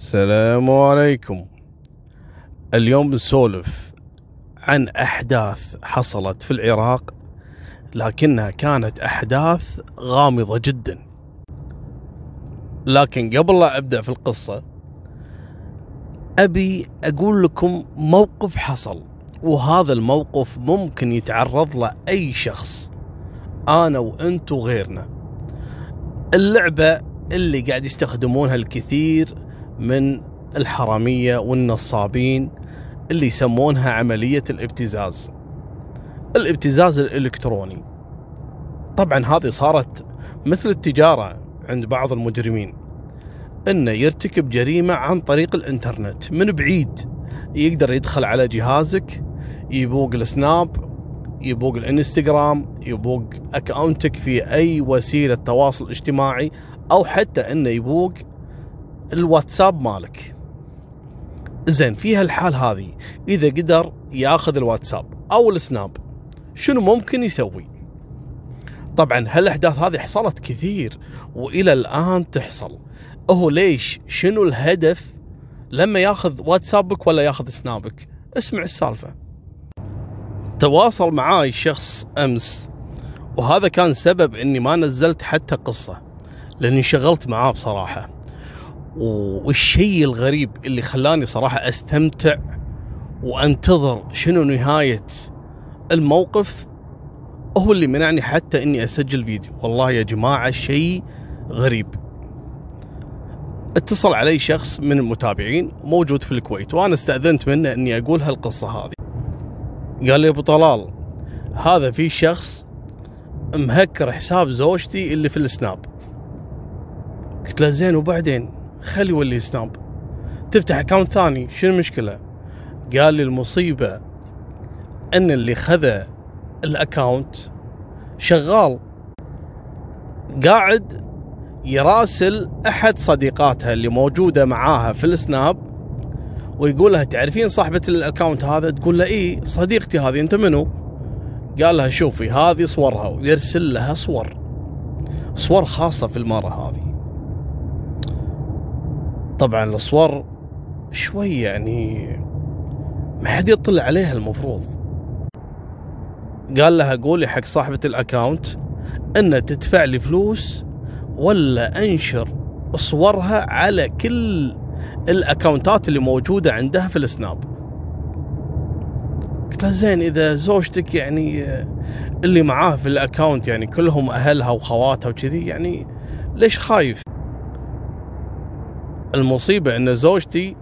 السلام عليكم. اليوم بنسولف عن أحداث حصلت في العراق لكنها كانت أحداث غامضة جدا. لكن قبل لا أبدأ في القصة أبي أقول لكم موقف حصل وهذا الموقف ممكن يتعرض له أي شخص أنا وأنت وغيرنا. اللعبة اللي قاعد يستخدمونها الكثير من الحرامية والنصابين اللي يسمونها عملية الابتزاز. الابتزاز الإلكتروني. طبعا هذه صارت مثل التجارة عند بعض المجرمين إنه يرتكب جريمة عن طريق الإنترنت. من بعيد يقدر يدخل على جهازك يبوق السناب يبوق الإنستغرام يبوق أكاونتك في أي وسيلة تواصل اجتماعي أو حتى إنه يبوق الواتساب مالك. زين في هالحال هذه إذا قدر ياخذ الواتساب أو السناب شنو ممكن يسوي؟ طبعا هالأحداث هذه حصلت كثير وإلى الآن تحصل. هو ليش؟ شنو الهدف لما ياخذ واتسابك ولا ياخذ سنابك؟ اسمع السالفة. تواصل معاي شخص أمس وهذا كان سبب إني ما نزلت حتى قصة لأني انشغلت معاه بصراحة. والشيء الغريب اللي خلاني صراحة أستمتع وأنتظر شنو نهاية الموقف هو اللي منعني حتى إني أسجل فيديو. والله يا جماعة شيء غريب. اتصل علي شخص من المتابعين موجود في الكويت وأنا استأذنت منه إني أقول هالقصة هذه. قال لي أبو طلال هذا في شخص مهكر حساب زوجتي اللي في السناب. قلت له زين وبعدين؟ خلي يولي سناب تفتح account ثاني شنو المشكلة؟ قال لي المصيبة إن اللي خذ الـ account شغال. قاعد يراسل أحد صديقاتها اللي موجودة معاها في السناب ويقول لها تعرفين صاحبة الـ account هذا؟ تقول له اي صديقتي هذه أنت منو؟ قال لها شوفي هذه صورها. ويرسل لها صور صور خاصة في المره هذه. طبعا الصور شوي يعني ما حد يطلع عليها المفروض. قال لها قولي حق صاحبة الـ account ان تدفع لي فلوس ولا أنشر صورها على كل الـ account ات اللي موجودة عندها في السناب. قلت له زين إذا زوجتك يعني اللي معاه في الـ account يعني كلهم أهلها وخواتها وكذي يعني ليش خايف؟ المصيبة إن زوجتي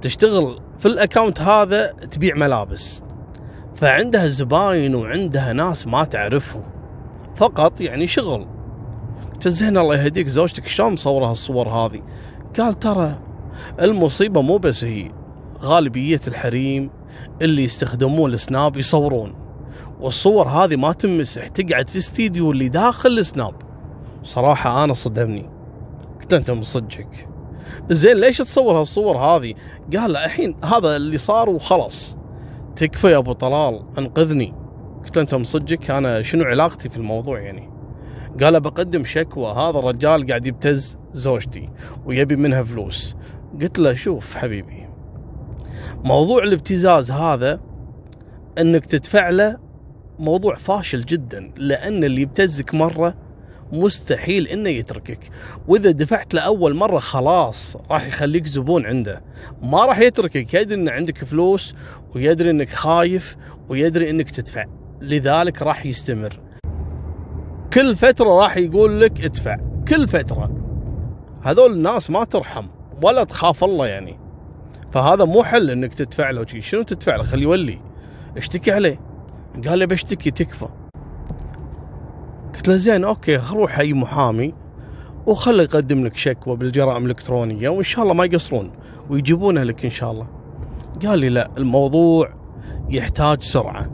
تشتغل في الـ account هذا تبيع ملابس. فعندها زباين وعندها ناس ما تعرفهم. فقط يعني شغل. قلت زين الله يهديك زوجتك شلون مصورة هالصور هذه؟ قال ترى المصيبة مو بس هي غالبية الحريم اللي يستخدمون السناب يصورون. والصور هذه ما تمسح تقعد في استديو اللي داخل السناب. صراحة أنا صدمني. قلت أنت من زين ليش تصور هالصور هذه؟ قال له الحين هذا اللي صار وخلص تكفى يا أبو طلال أنقذني. قلت له أنت مصدقك أنا شنو علاقتي في الموضوع يعني؟ قال بقدم شكوى. هذا الرجال قاعد يبتز زوجتي ويبي منها فلوس. قلت له شوف حبيبي موضوع الابتزاز هذا إنك تدفع له موضوع فاشل جدا لأن اللي يبتزك مرة مستحيل إنه يتركك. وإذا دفعت له أول مرة خلاص راح يخليك زبون عنده. ما راح يتركك. يدري إن عندك فلوس ويدري إنك خايف ويدري إنك تدفع. لذلك راح يستمر. كل فترة راح يقول لك ادفع. كل فترة. هذول الناس ما ترحم. ولا تخاف الله يعني. فهذا مو حل إنك تدفع له شنو تدفع له؟ خليه يولي. اشتكي عليه. قال لي بشتكي تكفى. قلت له زين okay روح أي محامي وخله يقدم لك شكوى بالجرائم الإلكترونية وإن شاء الله ما يقصرون ويجيبونها لك إن شاء الله. قال لي لا الموضوع يحتاج سرعة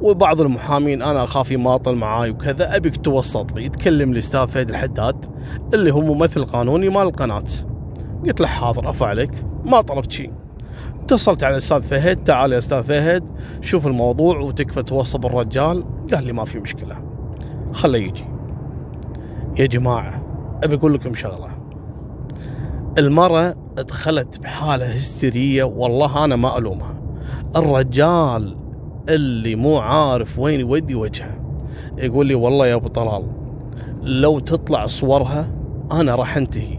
وبعض المحامين أنا أخاف يماطل معاي وكذا ابيك توسط لي تكلم لي أستاذ فهد الحداد اللي هو ممثل قانوني مال القناة. قلت له حاضر افا عليك ما طلبت شيء. اتصلت على الأستاذ فهد تعال يا أستاذ فهد شوف الموضوع وتكفى توصب الرجال قال لي ما في مشكلة. خله يجي. يا جماعة أبي أقول لكم شغلة. المرة دخلت بحالة هستيرية والله أنا ما ألومها. الرجال اللي مو عارف وين يودي وجهه يقول لي والله يا أبو طلال لو تطلع صورها أنا راح أنتهي.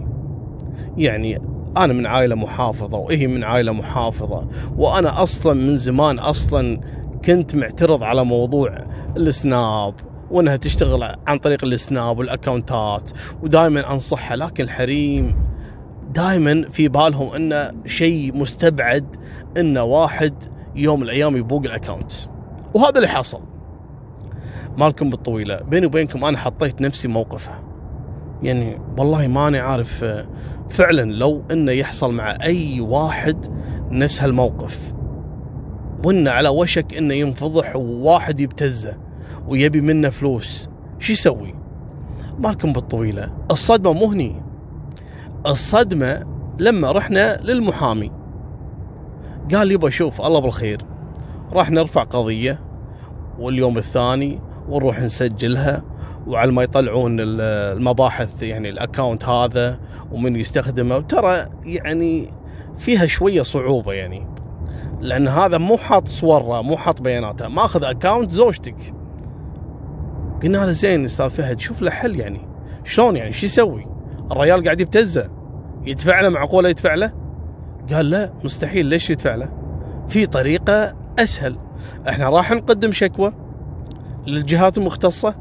يعني أنا من عائلة محافظة وهي من عائلة محافظة وأنا أصلا من زمان أصلا كنت معترض على موضوع السناب وإنها تشتغل عن طريق السناب والأكونتات ودائما أنصحها لكن الحريم دائما في بالهم إنه شيء مستبعد إنه واحد يوم من الأيام يبوق الأكونت. وهذا اللي حصل مالكم بالطويلة. بيني وبينكم أنا حطيت نفسي موقفها. يعني والله ماني عارف فعلا لو إنه يحصل مع أي واحد نفس هالموقف. وإنه على وشك إنه ينفضح وواحد يبتزه. ويبي منه فلوس. شو يسوي؟ مالكم بالطويلة. الصدمة مو هني. الصدمة لما رحنا للمحامي. قال يبا شوف الله بالخير. راح نرفع قضية واليوم الثاني ونروح نسجلها وعلى ما يطلعون المباحث يعني ال account هذا ومن يستخدمه. ترى يعني فيها شوية صعوبة يعني. لأن هذا مو حاط صورة مو حاط بياناته. ماخذ account زوجتك. قلنا له زين أستاذ فهد شوف له حل يعني. شلون يعني؟ شو يسوي؟ الرجال قاعد يبتزه. يدفع له معقولة يدفع له؟ قال لا مستحيل. ليش يدفع له؟ في طريقة أسهل. إحنا راح نقدم شكوى للجهات المختصة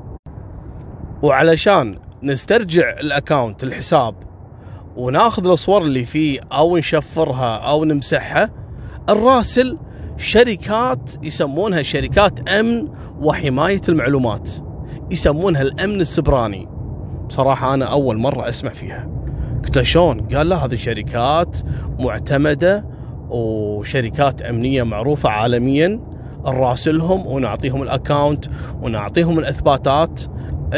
وعلشان نسترجع الاكونت الحساب وناخذ الصور اللي فيه أو نشفرها أو نمسحها. الراسل شركات يسمونها شركات أمن وحماية المعلومات. يسمونها الأمن السبراني بصراحة أنا أول مرة أسمع فيها قلت له شلون؟ قال لا هذه شركات معتمدة وشركات أمنية معروفة عالميا نراسلهم ونعطيهم ال account ونعطيهم الإثباتات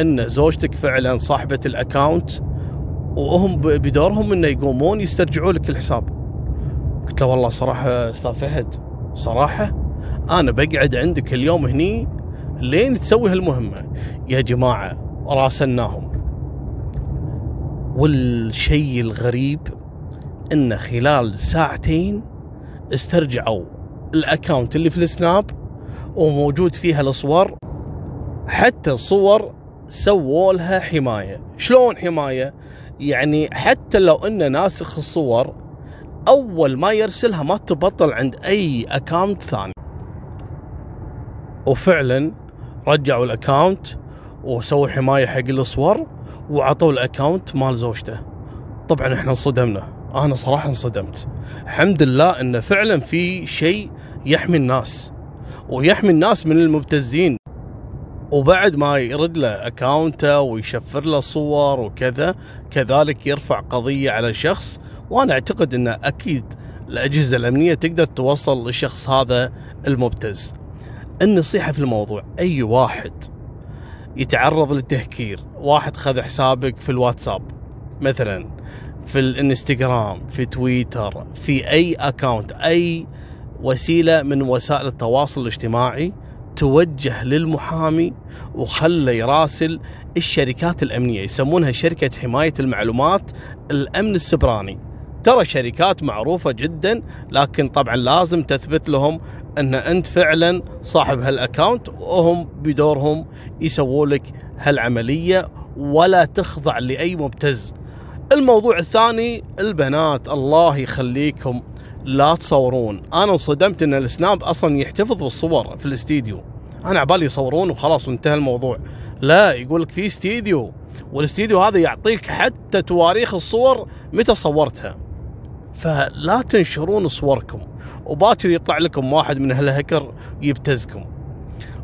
إن زوجتك فعلا صاحبة الاكونت وهم بدورهم إنه يقومون يسترجعوا لك الحساب. قلت له والله صراحة أستاذ فهد صراحة أنا بقعد عندك اليوم هني لين تسوي هالمهمة؟ يا جماعة راسلناهم. والشيء الغريب إن خلال ساعتين استرجعوا ال account اللي في السناب وموجود فيها الصور حتى الصور سووا لها حماية. شلون حماية؟ يعني حتى لو انه ناسخ الصور أول ما يرسلها ما تبطل عند أي account ثاني. وفعلا رجعوا ال account وسووا حماية حق الصور وعطوا الاكونت مال زوجته. طبعا إحنا انصدمنا. أنا صراحة انصدمت. الحمد لله انه فعلا في شيء يحمي الناس ويحمي الناس من المبتزين. وبعد ما يرد له أكاونته ويشفر له صور وكذا كذلك يرفع قضية على الشخص وأنا أعتقد انه أكيد الأجهزة الأمنية تقدر توصل للشخص هذا المبتز. النصيحه في الموضوع. أي واحد يتعرض للتهكير، واحد خذ حسابك في الواتساب مثلا في الإنستغرام، في تويتر، في أي أكاونت، أي وسيلة من وسائل التواصل الاجتماعي توجه للمحامي وخله يراسل الشركات الأمنية. يسمونها شركة حماية المعلومات الأمن السبراني. ترى شركات معروفة جدا لكن طبعا لازم تثبت لهم أن أنت فعلا صاحب هالاكونت وهم بدورهم يسووا لك هالعملية ولا تخضع لأي مبتز. الموضوع الثاني البنات الله يخليكم لا تصورون. أنا انصدمت أن السناب أصلا يحتفظ بالصور في الاستديو. أنا عبالي يصورون وخلاص وانتهى الموضوع. لا يقول لك في استديو والاستديو هذا يعطيك حتى تواريخ الصور متى صورتها. فلا تنشرون صوركم. وباكر يطلع لكم واحد من هالهكر يبتزكم.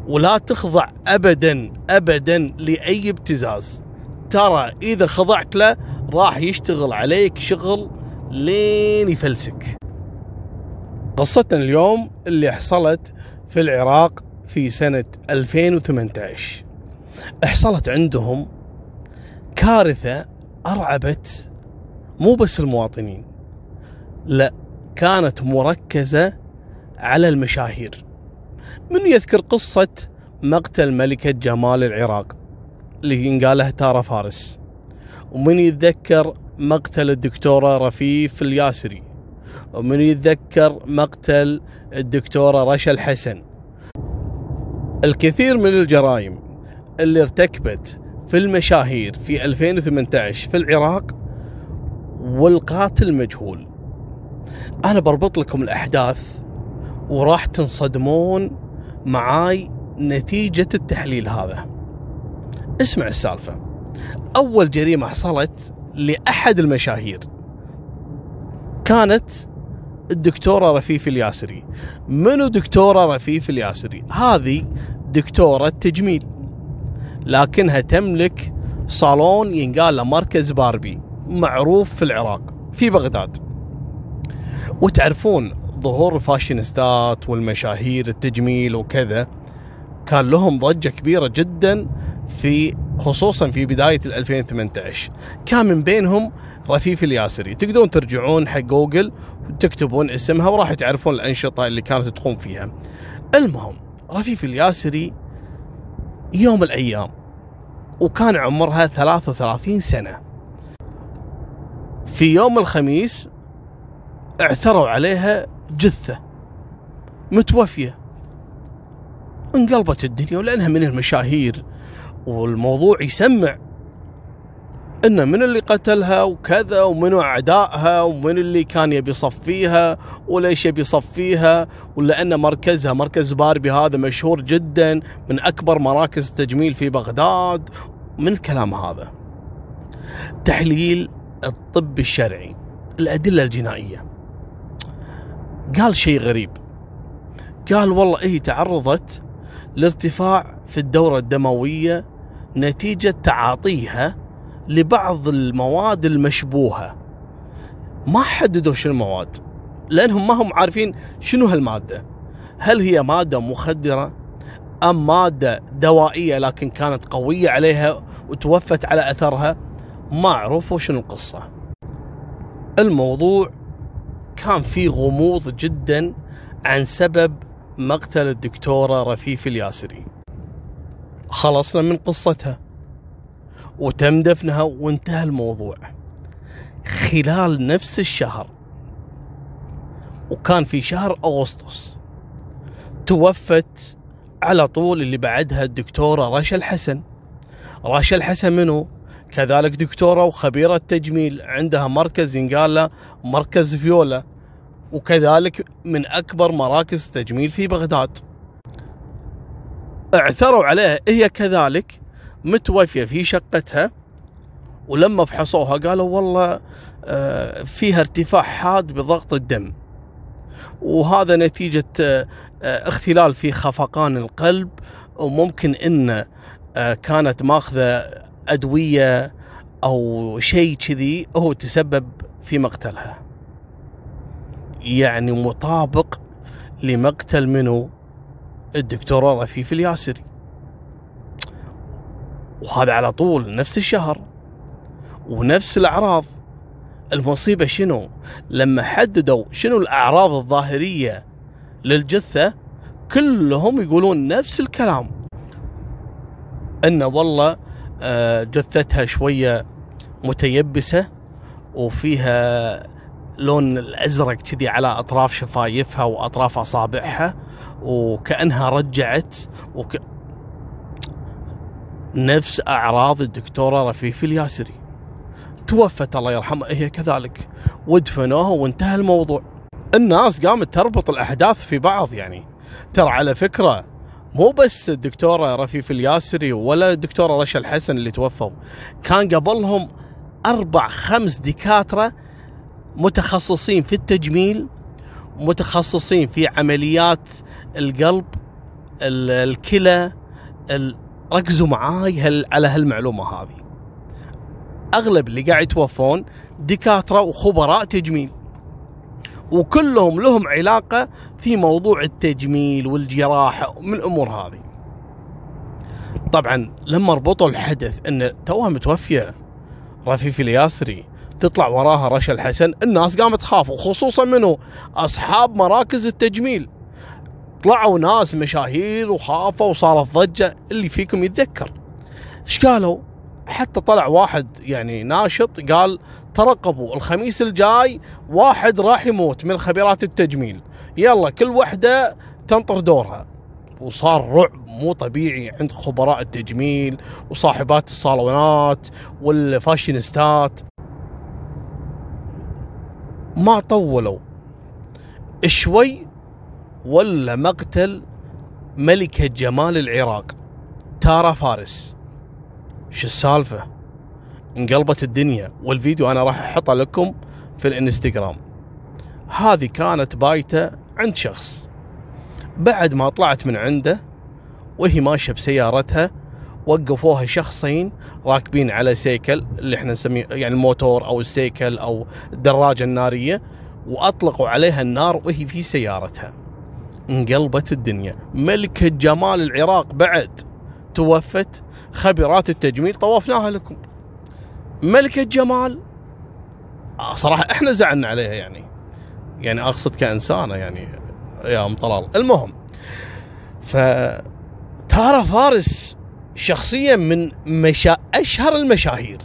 ولا تخضع ابدا ابدا لأي ابتزاز. ترى إذا خضعت له راح يشتغل عليك شغل لين يفلسك. قصتنا اليوم اللي حصلت في العراق في سنة 2018 حصلت عندهم كارثة أرعبت مو بس المواطنين لا كانت مركزة على المشاهير. من يذكر قصة مقتل ملكة جمال العراق؟ اللي ينقاله تارا فارس. ومن يتذكر مقتل الدكتورة رفيف الياسري. ومن يتذكر مقتل الدكتورة رشا الحسن. الكثير من الجرائم اللي ارتكبت في المشاهير في 2018 في العراق والقاتل مجهول. أنا بربط لكم الأحداث وراح تنصدمون معاي نتيجة التحليل هذا. اسمع السالفة. أول جريمة حصلت لأحد المشاهير. كانت الدكتورة رفيف الياسري. منو دكتورة رفيف الياسري؟ هذه دكتورة تجميل لكنها تملك صالون ينقال له مركز باربي معروف في العراق في بغداد. وتعرفون ظهور الفاشينيستات والمشاهير التجميل وكذا كان لهم ضجة كبيرة جدا في خصوصا في بداية 2018 كان من بينهم رفيف الياسري. تقدرون ترجعون حق جوجل وتكتبون اسمها وراح تعرفون الأنشطة اللي كانت تقوم فيها. المهم رفيف الياسري يوم الأيام وكان عمرها 33 سنة. في يوم الخميس اعثروا عليها جثة متوفية انقلبت الدنيا ولأنها من المشاهير والموضوع يسمع إن من اللي قتلها وكذا ومنو أعدائها ومن اللي كان يبي يصفيها وليش يبي يصفيها ولأن مركزها مركز باربي هذا مشهور جدا من أكبر مراكز التجميل في بغداد. من الكلام هذا؟ تحليل الطب الشرعي الأدلة الجنائية. قال شيء غريب. قال والله هي إيه تعرضت لارتفاع في الدورة الدموية نتيجة تعاطيها لبعض المواد المشبوهة. ما حددوا شنو المواد لأنهم ما هم عارفين شنو هالمادة. هل هي مادة مخدرة أم مادة دوائية لكن كانت قوية عليها وتوفت على أثرها؟ ما عرفوا شنو القصة؟ الموضوع كان في غموض جدا عن سبب مقتل الدكتورة رفيف الياسري. خلصنا من قصتها وتم دفنها وانتهى الموضوع. خلال نفس الشهر وكان في شهر أغسطس توفت على طول اللي بعدها الدكتورة رشا الحسن. رشا الحسن منو؟ كذلك دكتورة وخبيرة تجميل عندها مركز ينقال له مركز فيولا. وكذلك من أكبر مراكز التجميل في بغداد. اعثروا عليها هي كذلك متوفية في شقتها ولما فحصوها قالوا والله آه، فيها ارتفاع حاد بضغط الدم. وهذا نتيجة آه، اختلال في خفقان القلب وممكن إن آه، كانت ماخذة أدوية أو شيء كذي هو تسبب في مقتلها. يعني مطابق لمقتل منو الدكتورة رفيف الياسري. وهذا على طول نفس الشهر ونفس الأعراض. المصيبة شنو؟ لما حددوا شنو الأعراض الظاهرية للجثة كلهم يقولون نفس الكلام. أن والله آه، جثتها شوية متيبسة وفيها لون الأزرق كذي على أطراف شفايفها وأطراف أصابعها وكأنها رجعت وك... نفس أعراض الدكتورة رفيف الياسري. توفت الله يرحمها هي كذلك ودفنوها وانتهى الموضوع. الناس قامت تربط الأحداث في بعض يعني. ترى على فكرة مو بس الدكتورة رفيف الياسري ولا الدكتورة رشا الحسن اللي توفوا كان قبلهم أربع خمس دكاترة متخصصين في التجميل متخصصين في عمليات القلب الكلى ركزوا معاي هل على هالمعلومة هذه. أغلب اللي قاعد يتوفون دكاترة وخبراء تجميل وكلهم لهم علاقة في موضوع التجميل والجراحة من الأمور هذه. طبعا لما ربطوا الحدث إن توها متوفية رفيف الياسري تطلع وراها رشا الحسن الناس قامت تخاف وخصوصا منه أصحاب مراكز التجميل. طلعوا ناس مشاهير وخافوا وصارت ضجه اللي فيكم يتذكر. إيش قالوا؟ حتى طلع واحد يعني ناشط قال ترقبوا الخميس الجاي واحد راح يموت من خبيرات التجميل. يلا كل وحدة تنطر دورها. وصار رعب مو طبيعي عند خبراء التجميل وصاحبات الصالونات والفاشينيستات ما طولوا. شوي ولا مقتل ملكة جمال العراق تارا فارس. شو السالفة؟ انقلبت الدنيا والفيديو أنا راح أحطه لكم في الانستغرام. هذه كانت بايته عند شخص. بعد ما طلعت من عنده وهي ماشية بسيارتها وقفوها شخصين راكبين على سيكل اللي إحنا نسميه يعني الموتور أو السيكل أو الدراجه الناريه وأطلقوا عليها النار وهي في سيارتها. انقلبت الدنيا. ملكة جمال العراق بعد توفت. خبرات التجميل طوفناها لكم. ملكة جمال. آه، صراحة إحنا زعلنا عليها يعني. يعني أقصد كإنسانة يعني. يا أم طلال. المهم ف تارا فارس شخصية من مشا... أشهر المشاهير.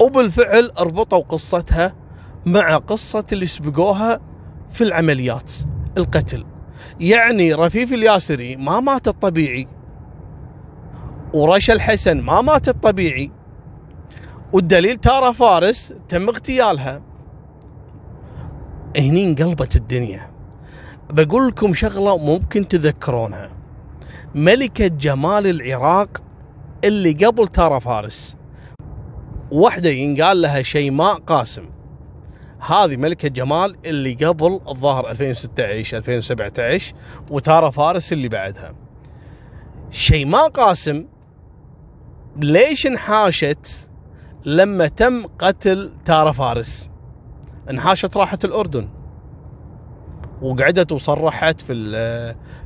وبالفعل أربطوا قصتها مع قصة اللي سبقوها في العمليات القتل. يعني رفيف الياسري ما مات الطبيعي. ورشا الحسن ما مات الطبيعي. والدليل تارا فارس تم اغتيالها. هني انقلبت الدنيا. بقول لكم شغلة ممكن تذكرونها. ملكة جمال العراق اللي قبل تارا فارس. واحدة ينقال لها شيماء قاسم. هذه ملكة جمال اللي قبل الظاهر 2016 2017 وتارا فارس اللي بعدها. شيماء قاسم ليش انحاشت لما تم قتل تارا فارس؟ انحاشت راحت الأردن. وقعدت وصرحت في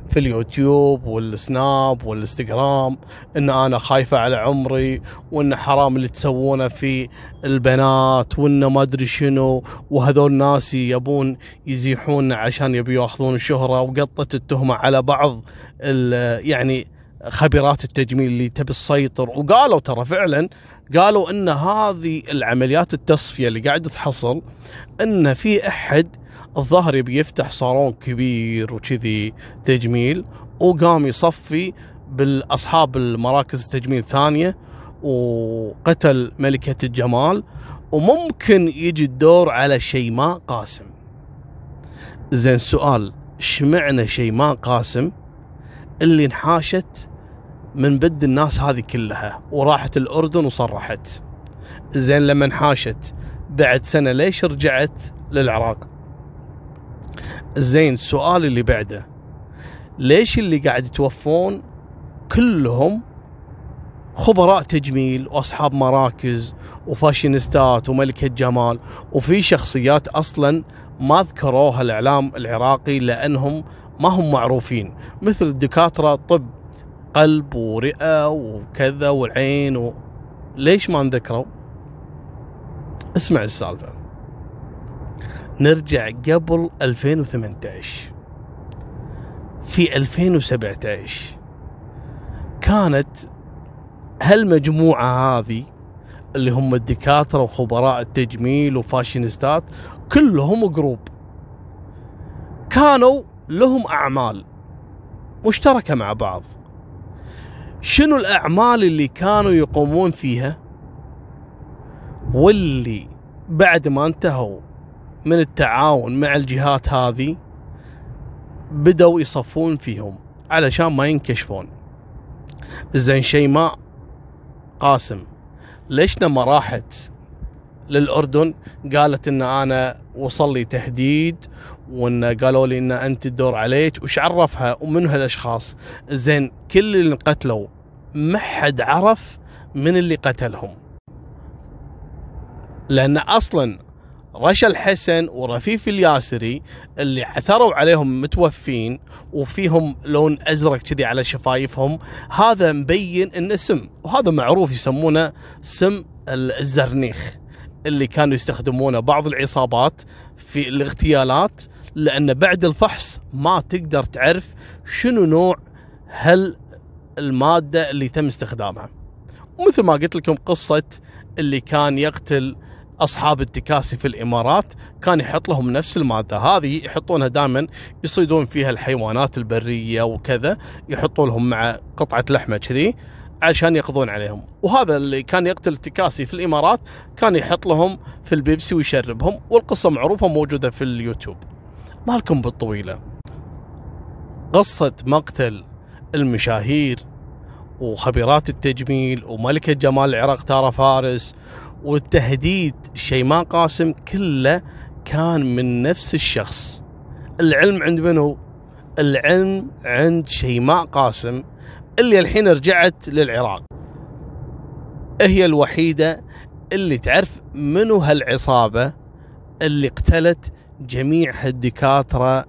في اليوتيوب والسناب والإنستغرام إن أنا خايفة على عمري وإن حرام اللي تسوونه في البنات وإن ما أدري شنو وهذول ناس يبون يزيحون عشان يبي يأخذون الشهرة وقطت التهمة على بعض يعني خبيرات التجميل اللي تبي تسيطر. وقالوا ترى فعلا قالوا إن هذه العمليات التصفية اللي قاعدة تحصل إن في أحد الظاهر يبي يفتح صالون كبير وكذي تجميل وقام يصفي بالأصحاب المراكز التجميل الثانية وقتل ملكة الجمال وممكن يجي الدور على شيماء قاسم. زين سؤال اشمعنى شيماء قاسم؟ اللي انحاشت من بد الناس هذه كلها وراحت الأردن وصرحت. زين لما انحاشت بعد سنة ليش رجعت للعراق؟ زين السؤال اللي بعده ليش اللي قاعد يتوفون كلهم خبراء تجميل وأصحاب مراكز وفاشينيستات وملكه جمال وفي شخصيات أصلا ما ذكروها الإعلام العراقي لأنهم ما هم معروفين مثل الدكاترة طب قلب ورئة وكذا والعين و... ليش ما انذكروا؟ اسمع السالفة نرجع قبل 2018 في 2017 كانت هالمجموعة هذه اللي هم الدكاترة وخبراء التجميل وفاشينيستات كلهم جروب. كانوا لهم أعمال مشتركة مع بعض. شنو الأعمال اللي كانوا يقومون فيها؟ واللي بعد ما انتهوا من التعاون مع الجهات هذه بدأوا يصفون فيهم علشان ما ينكشفون. زين شيماء قاسم ليش لما راحت للأردن قالت إن أنا وصل لي تهديد وإن قالوا لي إن أنت الدور عليك؟ وش عرفها؟ ومن هالأشخاص؟ زين كل اللي قتلوا ما حد عرف من اللي قتلهم. لأن أصلا رشا الحسن ورفيف الياسري اللي عثروا عليهم متوفين وفيهم لون أزرق كذي على شفايفهم هذا مبين انه سم وهذا معروف يسمونه سم الزرنيخ اللي كانوا يستخدمونه بعض العصابات في الاغتيالات لأن بعد الفحص ما تقدر تعرف شنو نوع هل المادة اللي تم استخدامها. ومثل ما قلت لكم قصة اللي كان يقتل أصحاب التكاسي في الإمارات كان يحط لهم نفس المادة. هذه يحطونها دائما يصيدون فيها الحيوانات البرية وكذا يحطوا لهم مع قطعة لحمة كذي عشان يقضون عليهم. وهذا اللي كان يقتل التكاسي في الإمارات كان يحط لهم في البيبسي ويشربهم والقصة معروفة موجودة في اليوتيوب. مالكم بالطويلة. قصة مقتل المشاهير وخبيرات التجميل وملكة جمال العراق تارا فارس والتهديد شيماء قاسم كله كان من نفس الشخص. العلم عند منو العلم عند شيماء قاسم. اللي الحين رجعت للعراق. هي الوحيدة اللي تعرف منو هالعصابة اللي قتلت جميع هالدكاترة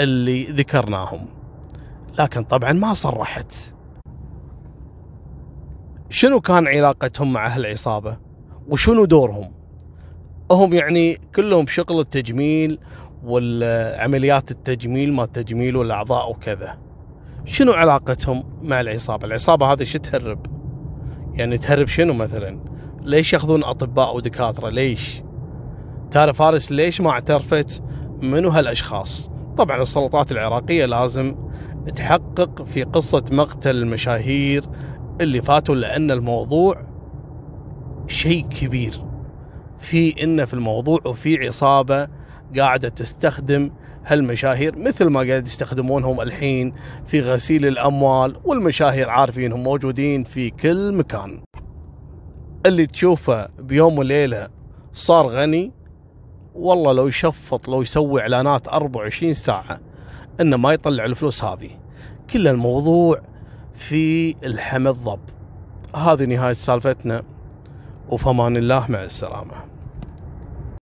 اللي ذكرناهم. لكن طبعا ما صرحت. شنو كان علاقتهم مع هالعصابة؟ وشنو دورهم؟ هم يعني كلهم شغل التجميل والعمليات التجميل ما التجميل والأعضاء وكذا. شنو علاقتهم مع العصابة؟ العصابة هذه شو تهرب؟ يعني تهرب شنو مثلا؟ ليش يأخذون أطباء ودكاترة؟ ليش؟ تارا فارس ليش ما اعترفت منو هالأشخاص؟ طبعا السلطات العراقية لازم تحقق في قصة مقتل المشاهير اللي فاتوا لأن الموضوع شيء كبير في انه في الموضوع وفي عصابة قاعدة تستخدم هالمشاهير مثل ما قاعد يستخدمونهم الحين في غسيل الأموال والمشاهير عارفينهم موجودين في كل مكان. اللي تشوفه بيوم وليلة صار غني والله لو يشفط لو يسوي إعلانات 24 ساعة إنه ما يطلع الفلوس هذه. كل الموضوع في الحم الضب. هذه نهاية سالفتنا وفمان الله مع السلامة.